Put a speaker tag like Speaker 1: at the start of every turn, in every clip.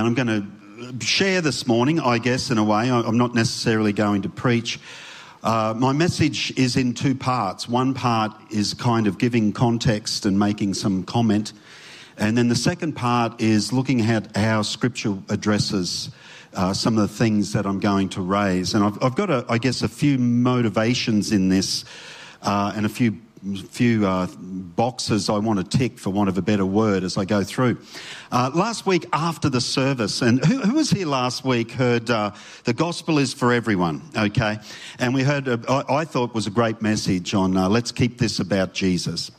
Speaker 1: And I'm going to share this morning, I guess, in a way. I'm not necessarily going to preach. Uh, my message is in two parts. One part is kind of giving context and making some comment. And then the second part is looking at how Scripture addresses uh, some of the things that I'm going to raise. And I've, I've got, a, I guess, a few motivations in this uh, and a few few uh, boxes I want to tick, for want of a better word, as I go through. Uh, last week after the service, and who, who was here last week heard uh, the gospel is for everyone, okay? And we heard, I, I thought was a great message on uh, let's keep this about Jesus.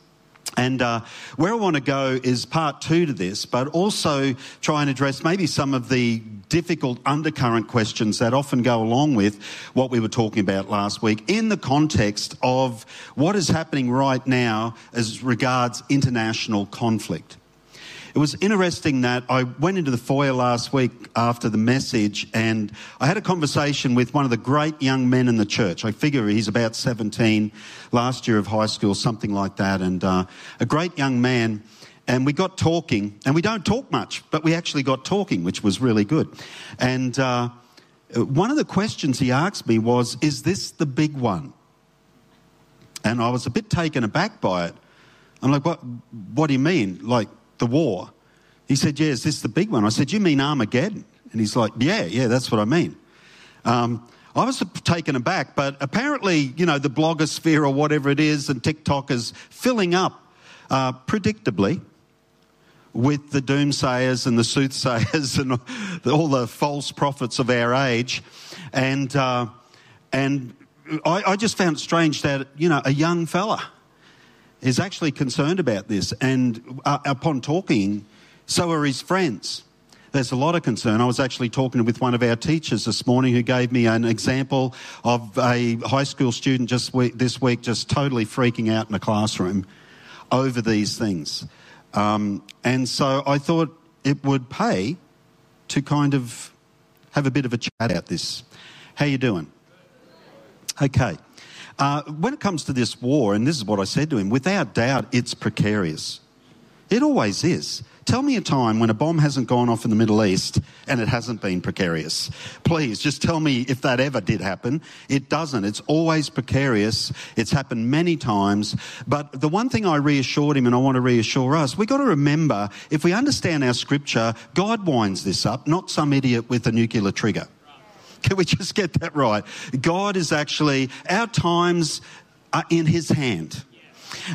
Speaker 1: And uh, where I want to go is part two to this, but also try and address maybe some of the difficult undercurrent questions that often go along with what we were talking about last week in the context of what is happening right now as regards international conflict. It was interesting that I went into the foyer last week after the message and I had a conversation with one of the great young men in the church. I figure he's about 17, last year of high school, something like that, and uh, a great young man. And we got talking, and we don't talk much, but we actually got talking, which was really good. And uh, one of the questions he asked me was, Is this the big one? And I was a bit taken aback by it. I'm like, What, what do you mean? Like, the war. He said, Yeah, is this the big one? I said, You mean Armageddon? And he's like, Yeah, yeah, that's what I mean. Um, I was taken aback, but apparently, you know, the blogosphere or whatever it is and TikTok is filling up uh, predictably with the doomsayers and the soothsayers and all the false prophets of our age. And, uh, and I, I just found it strange that, you know, a young fella is actually concerned about this. And uh, upon talking, so are his friends. There's a lot of concern. I was actually talking with one of our teachers this morning who gave me an example of a high school student just week, this week just totally freaking out in a classroom over these things. Um, and so I thought it would pay to kind of have a bit of a chat about this. How you doing? Okay. Uh, when it comes to this war, and this is what I said to him, without doubt, it's precarious. It always is. Tell me a time when a bomb hasn't gone off in the Middle East and it hasn't been precarious. Please, just tell me if that ever did happen. It doesn't. It's always precarious. It's happened many times. But the one thing I reassured him, and I want to reassure us, we've got to remember if we understand our scripture, God winds this up, not some idiot with a nuclear trigger. Can we just get that right? God is actually, our times are in his hand.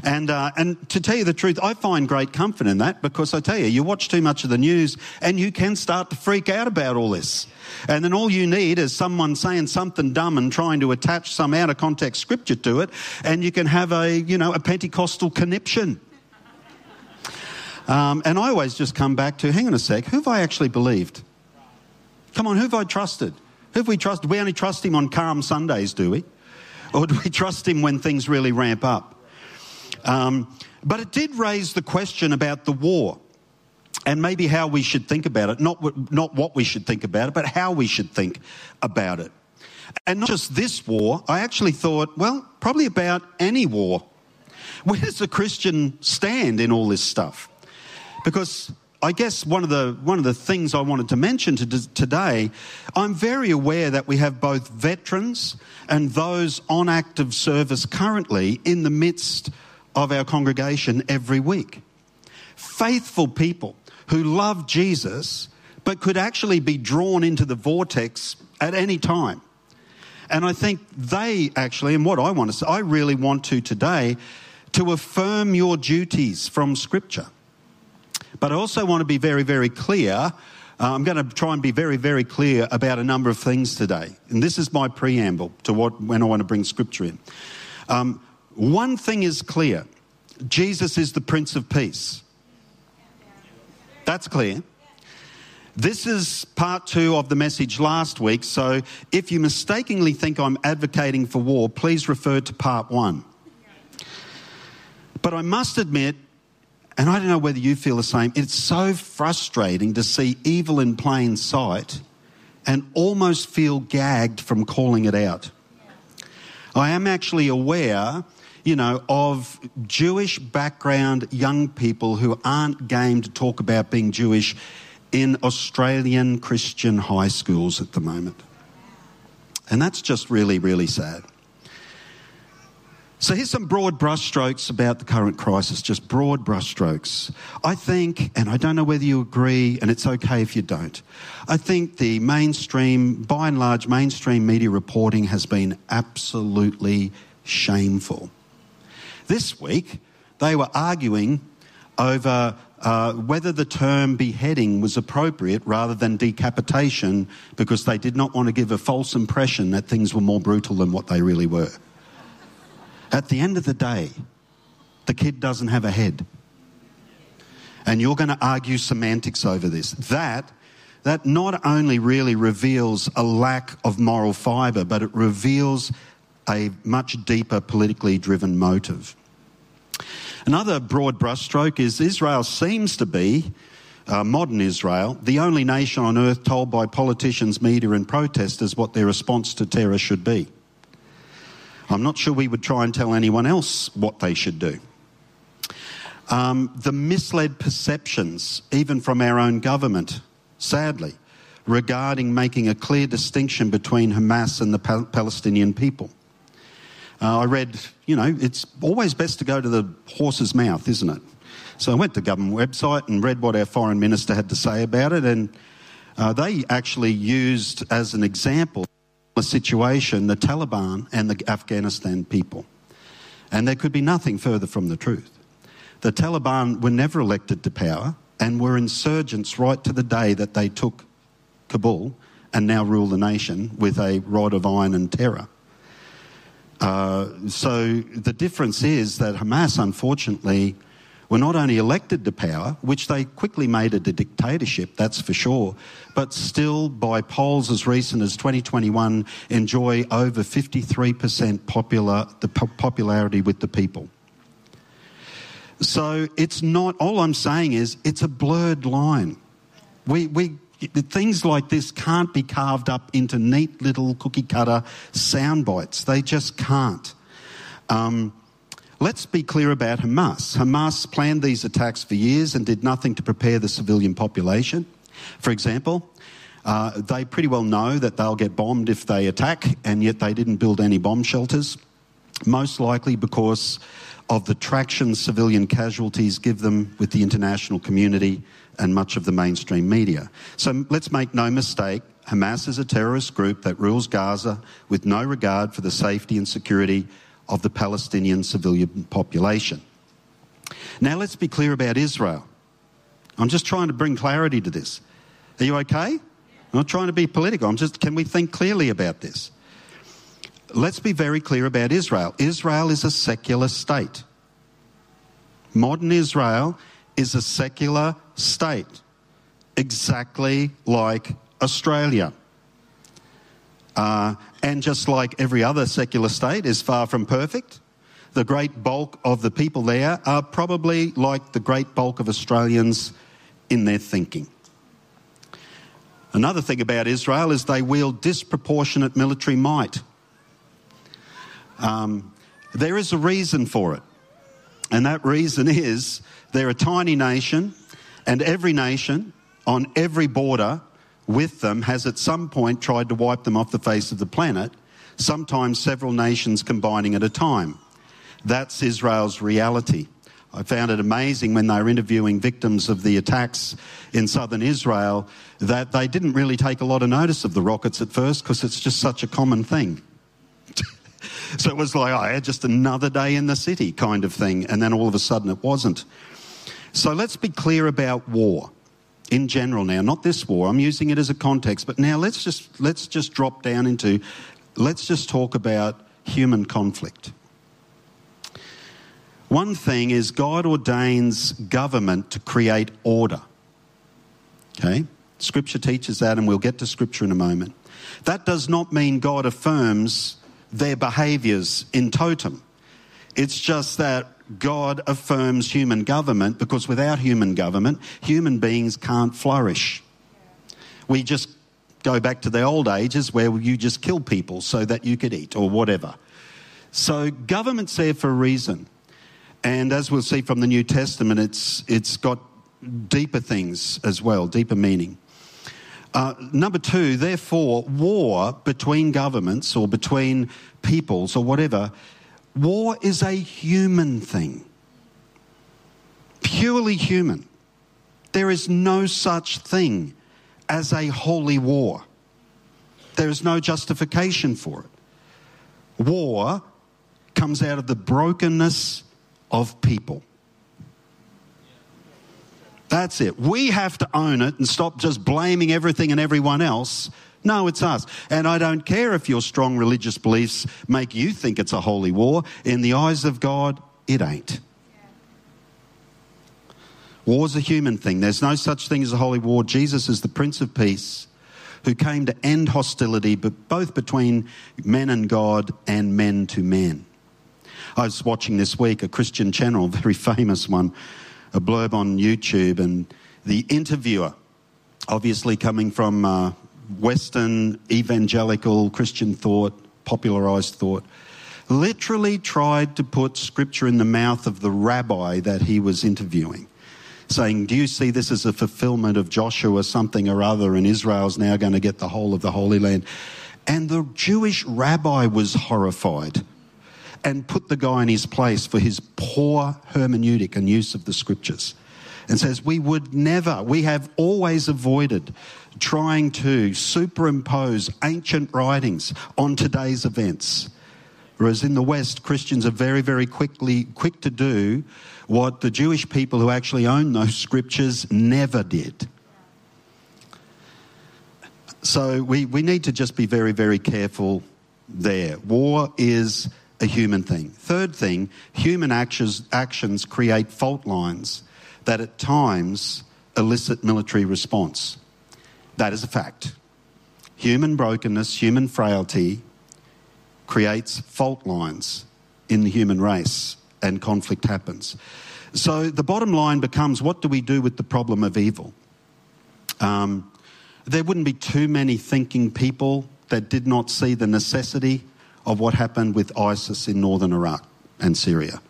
Speaker 1: And, uh, and to tell you the truth, I find great comfort in that because I tell you, you watch too much of the news and you can start to freak out about all this. And then all you need is someone saying something dumb and trying to attach some out of context scripture to it, and you can have a, you know, a Pentecostal conniption. Um, and I always just come back to, hang on a sec, who have I actually believed? Come on, who have I trusted? Who have we trusted? We only trust him on calm Sundays, do we? Or do we trust him when things really ramp up? Um, but it did raise the question about the war and maybe how we should think about it. Not, not what we should think about it, but how we should think about it. And not just this war, I actually thought, well, probably about any war. Where does a Christian stand in all this stuff? Because I guess one of the one of the things I wanted to mention to today, I'm very aware that we have both veterans and those on active service currently in the midst of our congregation every week. Faithful people who love Jesus but could actually be drawn into the vortex at any time. And I think they actually, and what I want to say, I really want to today, to affirm your duties from Scripture. But I also want to be very, very clear. Uh, I'm going to try and be very, very clear about a number of things today. And this is my preamble to what, when I want to bring Scripture in. Um, one thing is clear Jesus is the Prince of Peace. That's clear. This is part two of the message last week, so if you mistakenly think I'm advocating for war, please refer to part one. But I must admit, and I don't know whether you feel the same, it's so frustrating to see evil in plain sight and almost feel gagged from calling it out. I am actually aware you know, of Jewish background young people who aren't game to talk about being Jewish in Australian Christian high schools at the moment. And that's just really, really sad. So here's some broad brushstrokes about the current crisis, just broad brushstrokes. I think, and I don't know whether you agree, and it's okay if you don't, I think the mainstream, by and large, mainstream media reporting has been absolutely shameful. This week, they were arguing over uh, whether the term beheading was appropriate rather than decapitation because they did not want to give a false impression that things were more brutal than what they really were. At the end of the day, the kid doesn't have a head. And you're going to argue semantics over this. That, that not only really reveals a lack of moral fibre, but it reveals a much deeper politically driven motive. Another broad brushstroke is Israel seems to be, uh, modern Israel, the only nation on earth told by politicians, media, and protesters what their response to terror should be. I'm not sure we would try and tell anyone else what they should do. Um, the misled perceptions, even from our own government, sadly, regarding making a clear distinction between Hamas and the Pal- Palestinian people. Uh, I read, you know, it's always best to go to the horse's mouth, isn't it? So I went to the government website and read what our foreign minister had to say about it, and uh, they actually used as an example the situation the Taliban and the Afghanistan people. And there could be nothing further from the truth. The Taliban were never elected to power and were insurgents right to the day that they took Kabul and now rule the nation with a rod of iron and terror. Uh, so the difference is that Hamas, unfortunately, were not only elected to power, which they quickly made it a dictatorship, that's for sure, but still, by polls as recent as 2021, enjoy over 53% popular, the popularity with the people. So it's not, all I'm saying is it's a blurred line. We, we, things like this can't be carved up into neat little cookie cutter sound bites. They just can't. Um, Let's be clear about Hamas. Hamas planned these attacks for years and did nothing to prepare the civilian population. For example, uh, they pretty well know that they'll get bombed if they attack, and yet they didn't build any bomb shelters, most likely because of the traction civilian casualties give them with the international community and much of the mainstream media. So let's make no mistake, Hamas is a terrorist group that rules Gaza with no regard for the safety and security of the Palestinian civilian population. Now, let's be clear about Israel. I'm just trying to bring clarity to this. Are you okay? I'm not trying to be political. I'm just, can we think clearly about this? Let's be very clear about Israel. Israel is a secular state. Modern Israel is a secular state, exactly like Australia. Uh, and just like every other secular state is far from perfect, the great bulk of the people there are probably like the great bulk of Australians in their thinking. Another thing about Israel is they wield disproportionate military might. Um, there is a reason for it, and that reason is they're a tiny nation, and every nation on every border with them has at some point tried to wipe them off the face of the planet, sometimes several nations combining at a time. That's Israel's reality. I found it amazing when they were interviewing victims of the attacks in southern Israel that they didn't really take a lot of notice of the rockets at first because it's just such a common thing. so it was like, I oh, had just another day in the city kind of thing. And then all of a sudden it wasn't. So let's be clear about war in general now, not this war. I'm using it as a context, but now let's just let's just drop down into let's just talk about human conflict. One thing is God ordains government to create order. Okay? Scripture teaches that, and we'll get to Scripture in a moment. That does not mean God affirms their behaviours in totem. It's just that God affirms human government because without human government, human beings can't flourish. We just go back to the old ages where you just kill people so that you could eat or whatever. So government's there for a reason. And as we'll see from the New Testament, it's, it's got deeper things as well, deeper meaning. Uh, number two, therefore, war between governments or between peoples or whatever, war is a human thing. Purely human. There is no such thing as a holy war. There is no justification for it. War comes out of the brokenness of people. That's it. We have to own it and stop just blaming everything and everyone else. No, it's us. And I don't care if your strong religious beliefs make you think it's a holy war. In the eyes of God, it ain't. War's a human thing. There's no such thing as a holy war. Jesus is the Prince of Peace who came to end hostility, but both between men and God and men to men. I was watching this week a Christian channel, a very famous one, a blurb on YouTube, and the interviewer, obviously coming from uh, Western evangelical Christian thought, popularized thought, literally tried to put scripture in the mouth of the rabbi that he was interviewing. Saying, Do you see this as a fulfillment of Joshua something or other, and Israel's now going to get the whole of the Holy Land? And the Jewish rabbi was horrified and put the guy in his place for his poor hermeneutic and use of the scriptures. And says, We would never, we have always avoided trying to superimpose ancient writings on today's events. Whereas in the West, Christians are very, very quickly quick to do what the Jewish people who actually own those scriptures never did. So we, we need to just be very, very careful there. War is a human thing. Third thing, human actions, actions create fault lines that at times elicit military response. That is a fact. Human brokenness, human frailty creates fault lines in the human race and conflict happens. So the bottom line becomes what do we do with the problem of evil? Um, there wouldn't be too many thinking people that did not see the necessity of what happened with ISIS in northern Iraq and Syria.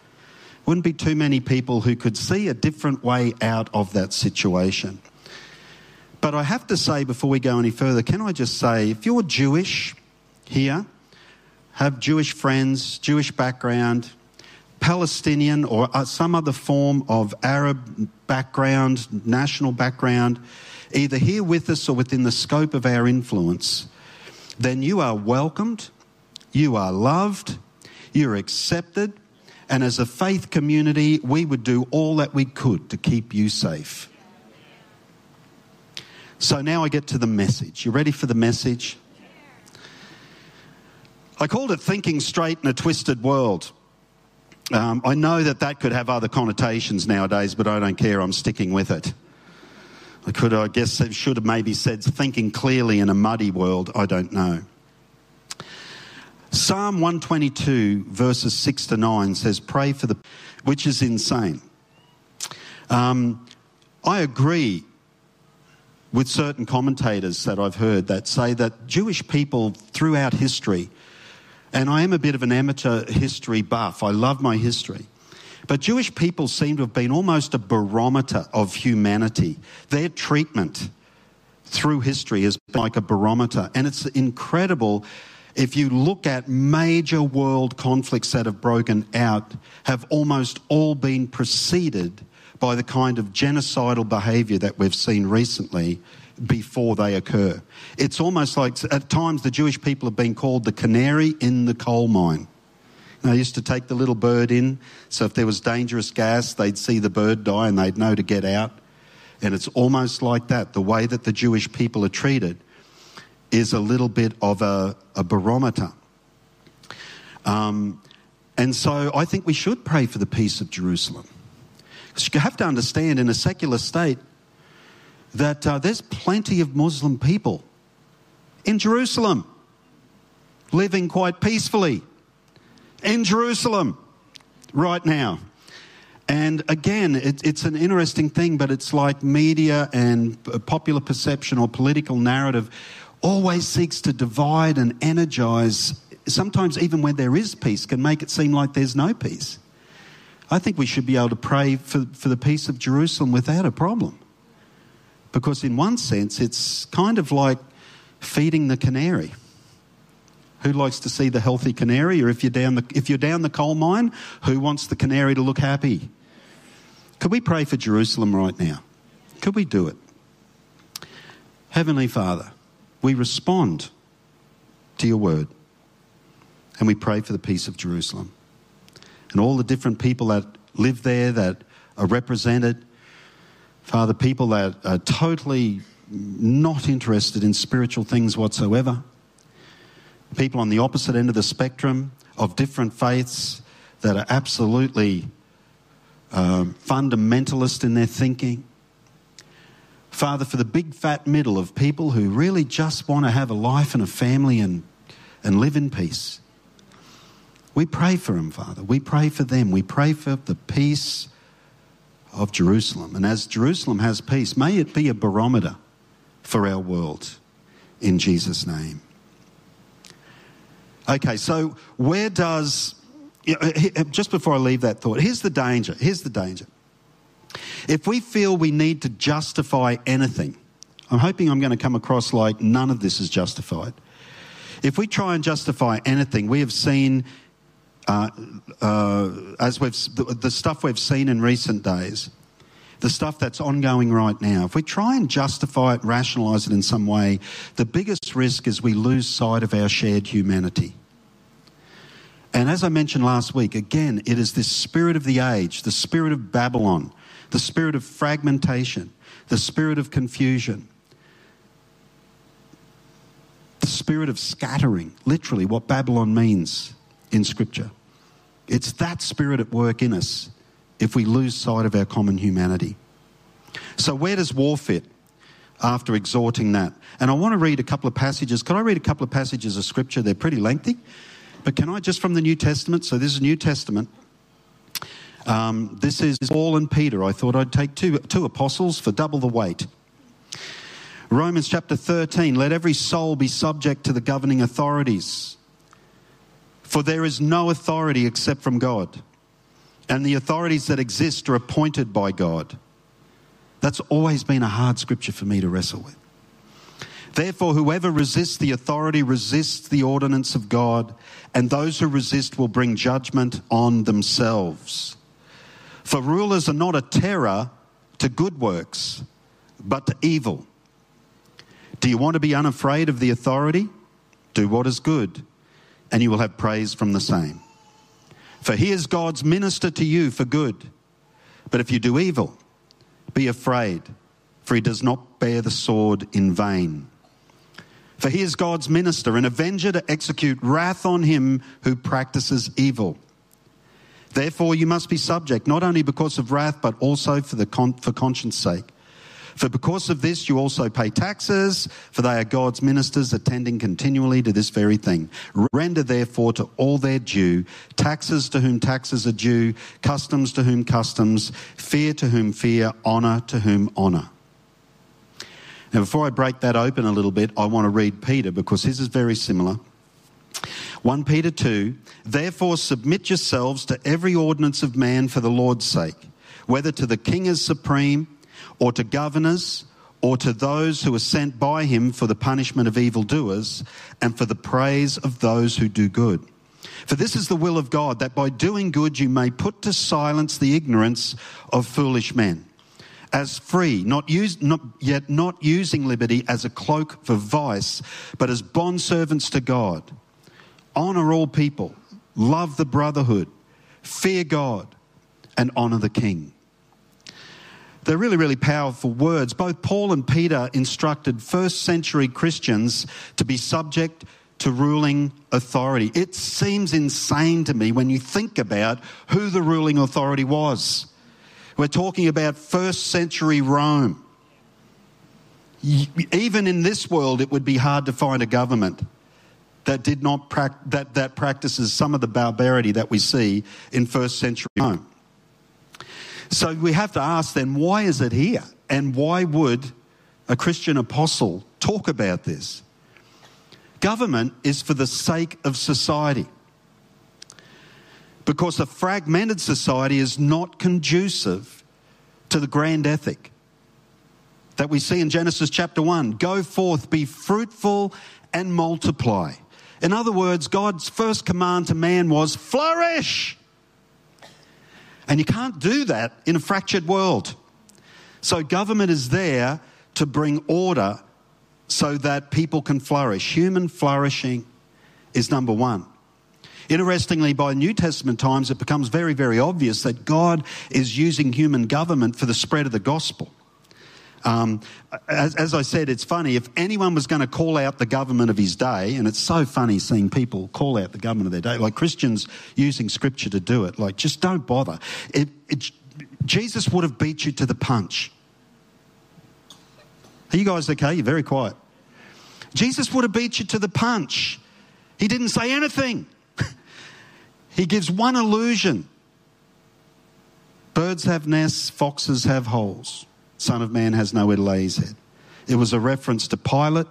Speaker 1: Wouldn't be too many people who could see a different way out of that situation. But I have to say, before we go any further, can I just say, if you're Jewish here, have Jewish friends, Jewish background, Palestinian or uh, some other form of Arab background, national background, either here with us or within the scope of our influence, then you are welcomed you are loved, you're accepted, and as a faith community, we would do all that we could to keep you safe. So now I get to the message. You ready for the message? I called it Thinking Straight in a Twisted World. Um, I know that that could have other connotations nowadays, but I don't care. I'm sticking with it. I could, I guess, should have maybe said thinking clearly in a muddy world. I don't know. Psalm 122, verses 6 to 9 says, Pray for the, which is insane. Um, I agree with certain commentators that I've heard that say that Jewish people throughout history, and I am a bit of an amateur history buff, I love my history. But Jewish people seem to have been almost a barometer of humanity. Their treatment through history has been like a barometer. And it's incredible if you look at major world conflicts that have broken out, have almost all been preceded by the kind of genocidal behaviour that we've seen recently before they occur. It's almost like at times the Jewish people have been called the canary in the coal mine. They used to take the little bird in, so if there was dangerous gas, they'd see the bird die and they'd know to get out. And it's almost like that, the way that the Jewish people are treated is a little bit of a, a barometer. Um, and so I think we should pray for the peace of Jerusalem. You have to understand in a secular state that uh, there's plenty of Muslim people in Jerusalem living quite peacefully in Jerusalem right now. And again, it, it's an interesting thing, but it's like media and popular perception or political narrative always seeks to divide and energize, sometimes even when there is peace, can make it seem like there's no peace. I think we should be able to pray for, for the peace of Jerusalem without a problem. Because, in one sense, it's kind of like feeding the canary. Who likes to see the healthy canary? Or if you're down the, if you're down the coal mine, who wants the canary to look happy? Could we pray for Jerusalem right now? Could we do it? Heavenly Father, we respond to your word and we pray for the peace of Jerusalem. And all the different people that live there that are represented, Father, people that are totally not interested in spiritual things whatsoever, people on the opposite end of the spectrum of different faiths that are absolutely um, fundamentalist in their thinking. Father, for the big fat middle of people who really just want to have a life and a family and, and live in peace. We pray for them, Father. We pray for them. We pray for the peace of Jerusalem. And as Jerusalem has peace, may it be a barometer for our world in Jesus' name. Okay, so where does, just before I leave that thought, here's the danger. Here's the danger. If we feel we need to justify anything, I'm hoping I'm going to come across like none of this is justified. If we try and justify anything, we have seen, uh, uh, as we've the, the stuff we've seen in recent days, the stuff that's ongoing right now. If we try and justify it, rationalise it in some way, the biggest risk is we lose sight of our shared humanity. And as I mentioned last week, again, it is this spirit of the age, the spirit of Babylon, the spirit of fragmentation, the spirit of confusion, the spirit of scattering, literally what Babylon means in Scripture. It's that spirit at work in us if we lose sight of our common humanity. So, where does war fit after exhorting that? And I want to read a couple of passages. Could I read a couple of passages of Scripture? They're pretty lengthy. But can I just from the New Testament? So, this is New Testament. Um, this is Paul and Peter. I thought I'd take two, two apostles for double the weight. Romans chapter 13 let every soul be subject to the governing authorities. For there is no authority except from God, and the authorities that exist are appointed by God. That's always been a hard scripture for me to wrestle with. Therefore, whoever resists the authority resists the ordinance of God, and those who resist will bring judgment on themselves. For rulers are not a terror to good works, but to evil. Do you want to be unafraid of the authority? Do what is good, and you will have praise from the same. For he is God's minister to you for good. But if you do evil, be afraid, for he does not bear the sword in vain. For he is God's minister, an avenger to execute wrath on him who practices evil. Therefore, you must be subject, not only because of wrath, but also for, the con- for conscience sake. For because of this, you also pay taxes, for they are God's ministers attending continually to this very thing. Render therefore to all their due, taxes to whom taxes are due, customs to whom customs, fear to whom fear, honour to whom honour. Now, before I break that open a little bit, I want to read Peter because his is very similar. 1 Peter 2 Therefore, submit yourselves to every ordinance of man for the Lord's sake, whether to the king as supreme, or to governors, or to those who are sent by him for the punishment of evildoers, and for the praise of those who do good. For this is the will of God, that by doing good you may put to silence the ignorance of foolish men. As free, not, use, not yet not using liberty as a cloak for vice, but as bondservants to God honor all people, love the brotherhood, fear God, and honor the king. They're really, really powerful words. Both Paul and Peter instructed first century Christians to be subject to ruling authority. It seems insane to me when you think about who the ruling authority was. We're talking about first century Rome. Even in this world, it would be hard to find a government that did not pra- that, that practices some of the barbarity that we see in first century Rome. So we have to ask then, why is it here? And why would a Christian apostle talk about this? Government is for the sake of society. because a fragmented society is not conducive to the grand ethic that we see in Genesis chapter 1 go forth, be fruitful, and multiply. In other words, God's first command to man was flourish. And you can't do that in a fractured world. So, government is there to bring order so that people can flourish. Human flourishing is number one. Interestingly, by New Testament times, it becomes very, very obvious that God is using human government for the spread of the gospel. Um, as, as, I said, it's funny. If anyone was going to call out the government of his day, and it's so funny seeing people call out the government of their day, like Christians using scripture to do it, like just don't bother. It, it, Jesus would have beat you to the punch. Are you guys okay? You're very quiet. Jesus would have beat you to the punch. He didn't say anything. he gives one illusion. Birds have nests, foxes have holes. Son of Man has nowhere to lay his head. It was a reference to Pilate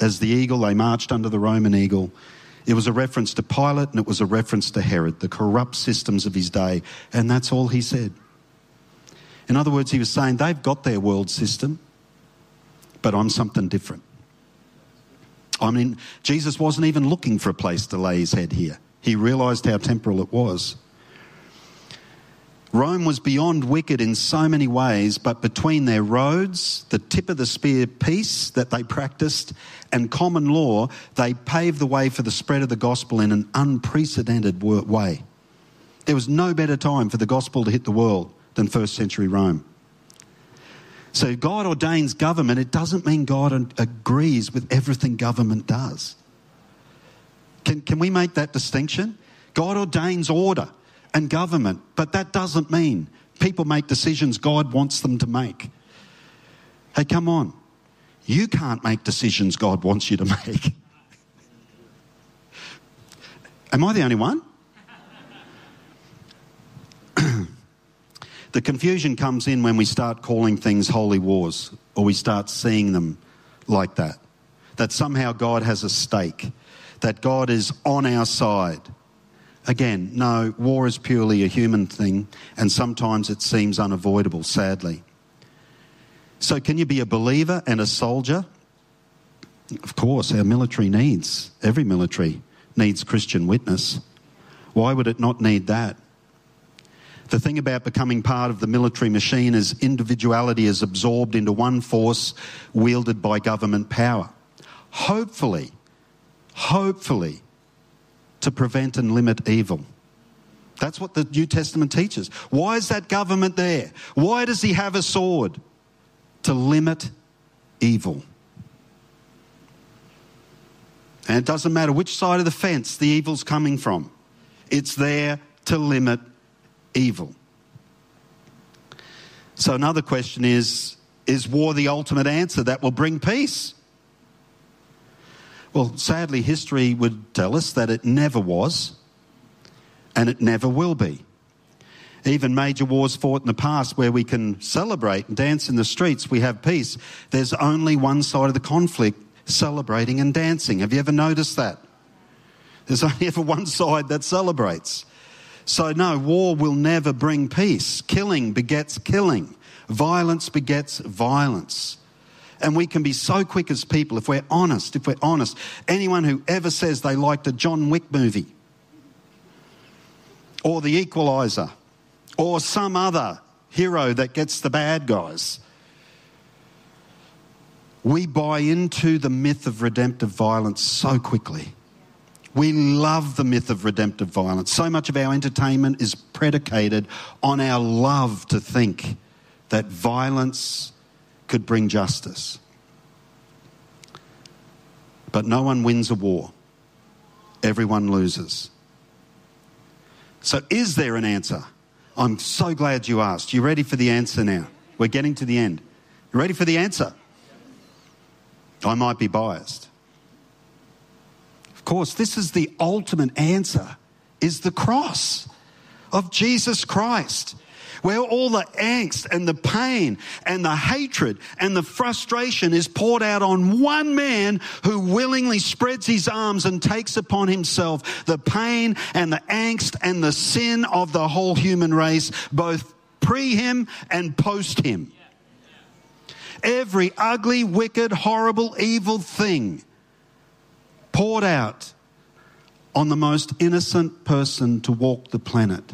Speaker 1: as the eagle, they marched under the Roman eagle. It was a reference to Pilate and it was a reference to Herod, the corrupt systems of his day. And that's all he said. In other words, he was saying they've got their world system, but I'm something different. I mean, Jesus wasn't even looking for a place to lay his head here. He realized how temporal it was. Rome was beyond wicked in so many ways, but between their roads, the tip of the spear peace that they practiced, and common law, they paved the way for the spread of the gospel in an unprecedented way. There was no better time for the gospel to hit the world than first century Rome. So God ordains government, it doesn't mean God agrees with everything government does. Can, can we make that distinction? God ordains order and government, but that doesn't mean people make decisions God wants them to make. Hey, come on. You can't make decisions God wants you to make. Am I the only one? the confusion comes in when we start calling things holy wars or we start seeing them like that. That somehow God has a stake, that God is on our side Again, no, war is purely a human thing, and sometimes it seems unavoidable, sadly. So, can you be a believer and a soldier? Of course, our military needs, every military needs Christian witness. Why would it not need that? The thing about becoming part of the military machine is individuality is absorbed into one force wielded by government power. Hopefully, hopefully, to prevent and limit evil. That's what the New Testament teaches. Why is that government there? Why does he have a sword? To limit evil. And it doesn't matter which side of the fence the evil's coming from, it's there to limit evil. So, another question is Is war the ultimate answer that will bring peace? Well, sadly, history would tell us that it never was and it never will be. Even major wars fought in the past where we can celebrate and dance in the streets, we have peace. There's only one side of the conflict celebrating and dancing. Have you ever noticed that? There's only ever one side that celebrates. So, no, war will never bring peace. Killing begets killing, violence begets violence. And we can be so quick as people if we're honest, if we're honest. Anyone who ever says they liked a John Wick movie or The Equalizer or some other hero that gets the bad guys, we buy into the myth of redemptive violence so quickly. We love the myth of redemptive violence. So much of our entertainment is predicated on our love to think that violence could bring justice. But no one wins a war, everyone loses. So, is there an answer? I'm so glad you asked. You ready for the answer now? We're getting to the end. You ready for the answer? I might be biased. Of course, this is the ultimate answer is the cross of Jesus Christ. Where all the angst and the pain and the hatred and the frustration is poured out on one man who willingly spreads his arms and takes upon himself the pain and the angst and the sin of the whole human race, both pre him and post him. Every ugly, wicked, horrible, evil thing poured out on the most innocent person to walk the planet.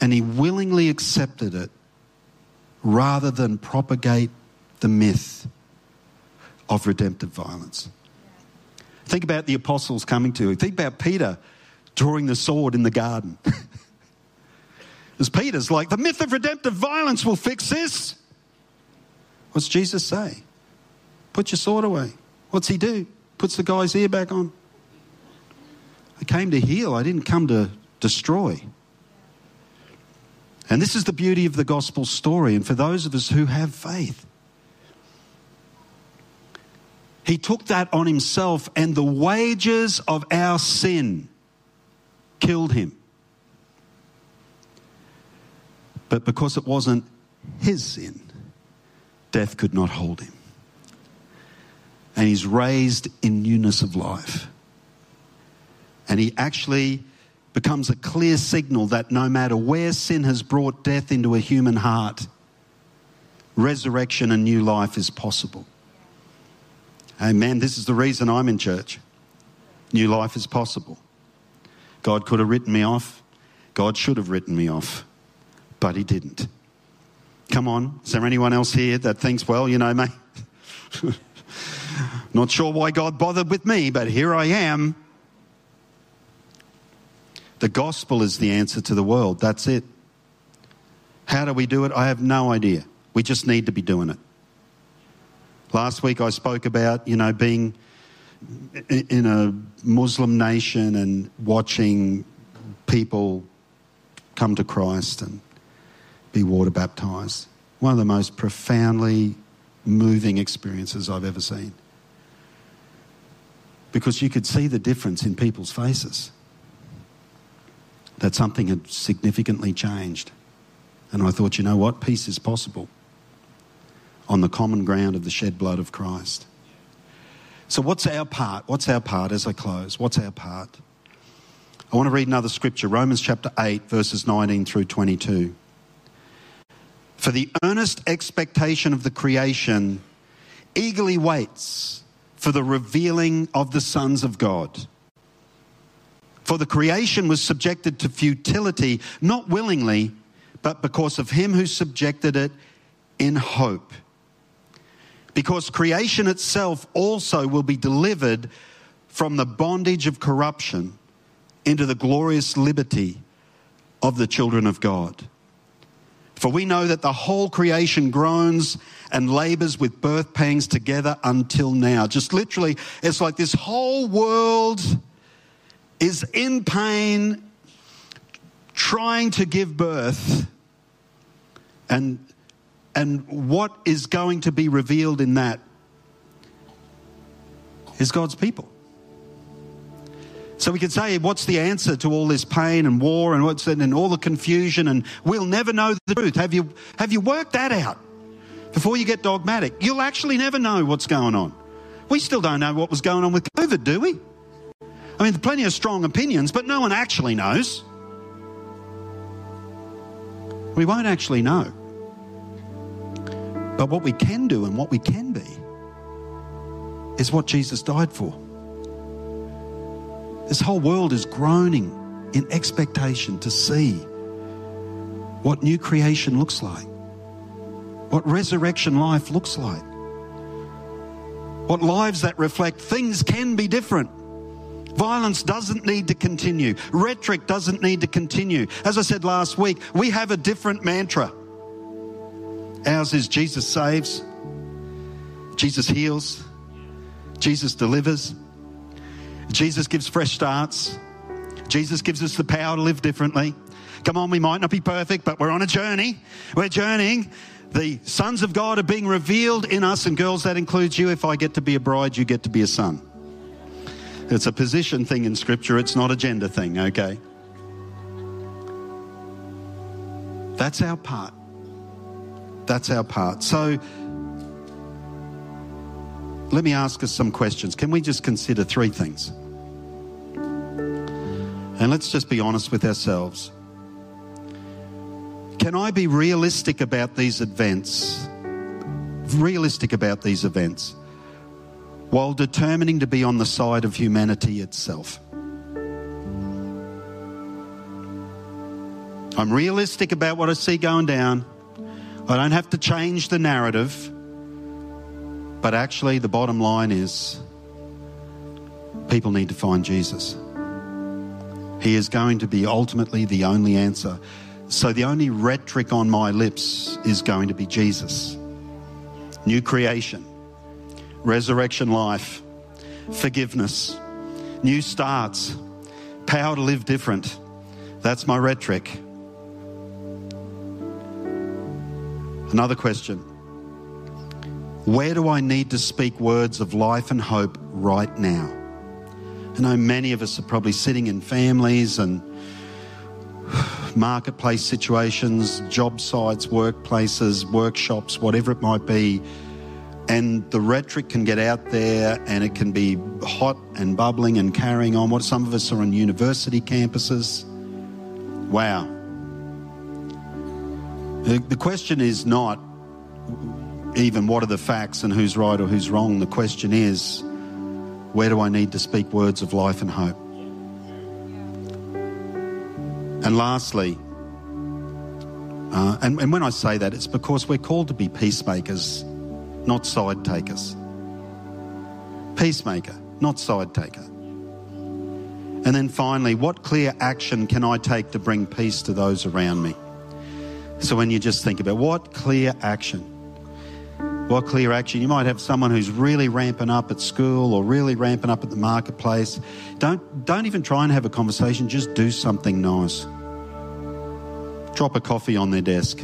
Speaker 1: And he willingly accepted it rather than propagate the myth of redemptive violence. Think about the apostles coming to him. Think about Peter drawing the sword in the garden. As Peter's like, the myth of redemptive violence will fix this. What's Jesus say? Put your sword away. What's he do? Puts the guy's ear back on. I came to heal, I didn't come to destroy. And this is the beauty of the gospel story. And for those of us who have faith, he took that on himself, and the wages of our sin killed him. But because it wasn't his sin, death could not hold him. And he's raised in newness of life. And he actually becomes a clear signal that no matter where sin has brought death into a human heart, resurrection and new life is possible. Amen. This is the reason I'm in church. New life is possible. God could have written me off. God should have written me off, but He didn't. Come on, is there anyone else here that thinks, well, you know, mate, not sure why God bothered with me, but here I am. The gospel is the answer to the world. That's it. How do we do it? I have no idea. We just need to be doing it. Last week I spoke about, you know, being in a Muslim nation and watching people come to Christ and be water baptized. One of the most profoundly moving experiences I've ever seen. Because you could see the difference in people's faces that something had significantly changed. And I thought, you know what? Peace is possible on the common ground of the shed blood of Christ. So, what's our part? What's our part as I close? What's our part? I want to read another scripture, Romans chapter 8, verses 19 through 22. For the earnest expectation of the creation eagerly waits for the revealing of the sons of God. For the creation was subjected to futility, not willingly, but because of him who subjected it in hope. Because creation itself also will be delivered from the bondage of corruption into the glorious liberty of the children of God. For we know that the whole creation groans and labors with birth pangs together until now. Just literally, it's like this whole world is in pain, trying to give birth, and, and what is going to be revealed in that is God's people. So we could say, what's the answer to all this pain and war and what's and all the confusion and we'll never know the truth. Have you have you worked that out before you get dogmatic? You'll actually never know what's going on. We still don't know what was going on with COVID, do we? I mean, plenty of strong opinions, but no one actually knows. We won't actually know. But what we can do and what we can be is what Jesus died for. This whole world is groaning in expectation to see what new creation looks like, what resurrection life looks like, what lives that reflect things can be different. Violence doesn't need to continue. Rhetoric doesn't need to continue. As I said last week, we have a different mantra. Ours is Jesus saves, Jesus heals, Jesus delivers, Jesus gives fresh starts, Jesus gives us the power to live differently. Come on, we might not be perfect, but we're on a journey. We're journeying. The sons of God are being revealed in us, and girls, that includes you. If I get to be a bride, you get to be a son. It's a position thing in Scripture, it's not a gender thing, okay? That's our part. That's our part. So let me ask us some questions. Can we just consider three things? And let's just be honest with ourselves. Can I be realistic about these events? Realistic about these events while determining to be on the side of humanity itself. I'm realistic about what I see going down. I don't have to change the narrative. But actually, the bottom line is people need to find Jesus. He is going to be ultimately the only answer. So the only rhetoric on my lips is going to be Jesus. New creation, resurrection life, forgiveness, new starts, power to live different. That's my rhetoric. Another question Where do I need to speak words of life and hope right now? I know many of us are probably sitting in families and marketplace situations, job sites, workplaces, workshops, whatever it might be. And the rhetoric can get out there and it can be hot and bubbling and carrying on. What some of us are on university campuses. Wow. The question is not even what are the facts and who's right or who's wrong. The question is, where do I need to speak words of life and hope? And lastly, uh, and, and when I say that, it's because we're called to be peacemakers, not side takers. Peacemaker, not side taker. And then finally, what clear action can I take to bring peace to those around me? So when you just think about what clear action, what clear action? You might have someone who's really ramping up at school or really ramping up at the marketplace. Don't, don't even try and have a conversation, just do something nice. Drop a coffee on their desk.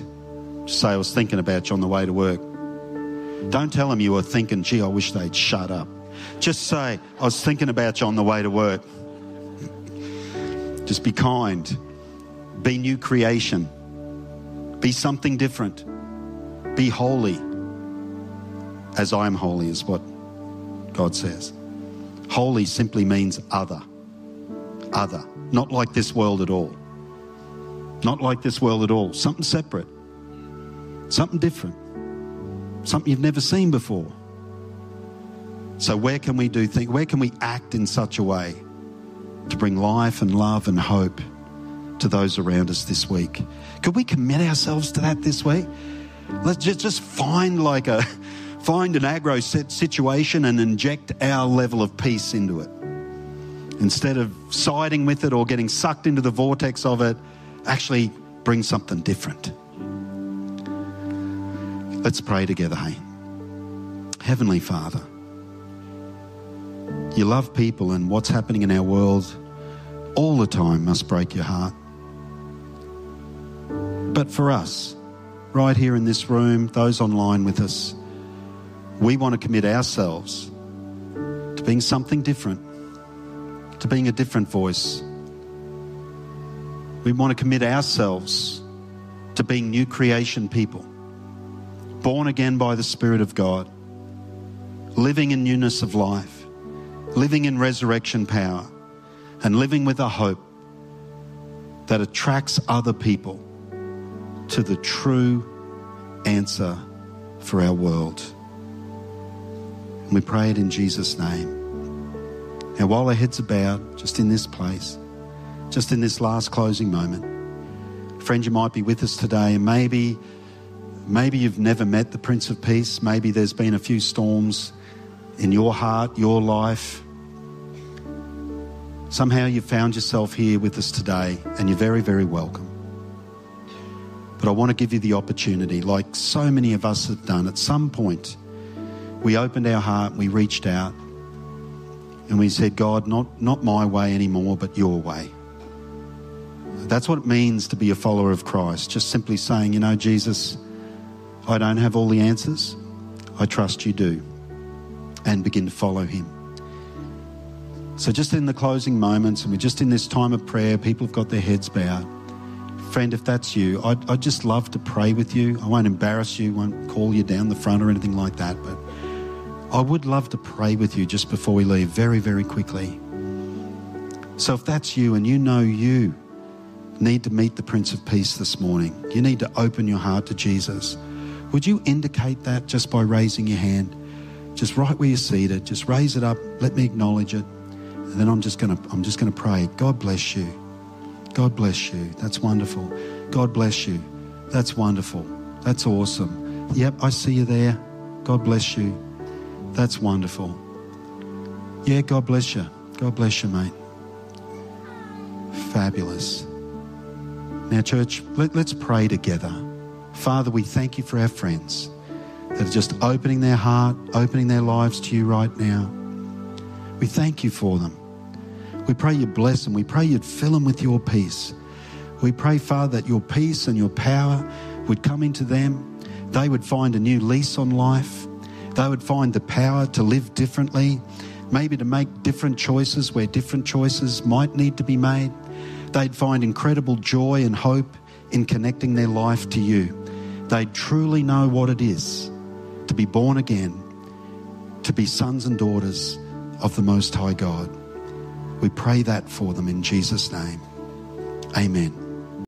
Speaker 1: Just say, I was thinking about you on the way to work. Don't tell them you were thinking, gee, I wish they'd shut up. Just say, I was thinking about you on the way to work. Just be kind. Be new creation. Be something different. Be holy as I am holy, is what God says. Holy simply means other. Other. Not like this world at all. Not like this world at all. Something separate. Something different. Something you've never seen before. So, where can we do things? Where can we act in such a way to bring life and love and hope to those around us this week? Could we commit ourselves to that this week? Let's just, just find like a find an agro situation and inject our level of peace into it. Instead of siding with it or getting sucked into the vortex of it, actually bring something different. Let's pray together, hey. Heavenly Father, you love people, and what's happening in our world all the time must break your heart. But for us, right here in this room, those online with us, we want to commit ourselves to being something different, to being a different voice. We want to commit ourselves to being new creation people, born again by the Spirit of God, living in newness of life, living in resurrection power, and living with a hope that attracts other people to the true answer for our world. And we pray it in Jesus' name. Now, while our heads are bowed, just in this place, just in this last closing moment, friend, you might be with us today, and maybe, maybe you've never met the Prince of Peace. Maybe there's been a few storms in your heart, your life. Somehow you found yourself here with us today, and you're very, very welcome. But I want to give you the opportunity, like so many of us have done at some point we opened our heart, we reached out, and we said, God, not, not my way anymore, but your way. That's what it means to be a follower of Christ. Just simply saying, you know, Jesus, I don't have all the answers. I trust you do. And begin to follow him. So, just in the closing moments, and we're just in this time of prayer, people have got their heads bowed. Friend, if that's you, I'd, I'd just love to pray with you. I won't embarrass you, won't call you down the front or anything like that, but I would love to pray with you just before we leave, very, very quickly. So if that's you and you know you need to meet the Prince of Peace this morning, you need to open your heart to Jesus, would you indicate that just by raising your hand? Just right where you're seated, just raise it up, let me acknowledge it. And then I'm just gonna I'm just gonna pray. God bless you. God bless you. That's wonderful. God bless you. That's wonderful. That's awesome. Yep, I see you there. God bless you. That's wonderful. Yeah, God bless you. God bless you, mate. Fabulous. Now, church, let, us pray together. Father, we thank you for our friends that are just opening their heart, opening their lives to you right now. We thank you for them. We pray you bless them. We pray you'd fill them with your peace. We pray, Father, that your peace and your power would come into them. They would find a new lease on life. They would find the power to live differently, maybe to make different choices where different choices might need to be made. They'd find incredible joy and hope in connecting their life to you. They'd truly know what it is to be born again, to be sons and daughters of the Most High God. We pray that for them in Jesus' name. Amen.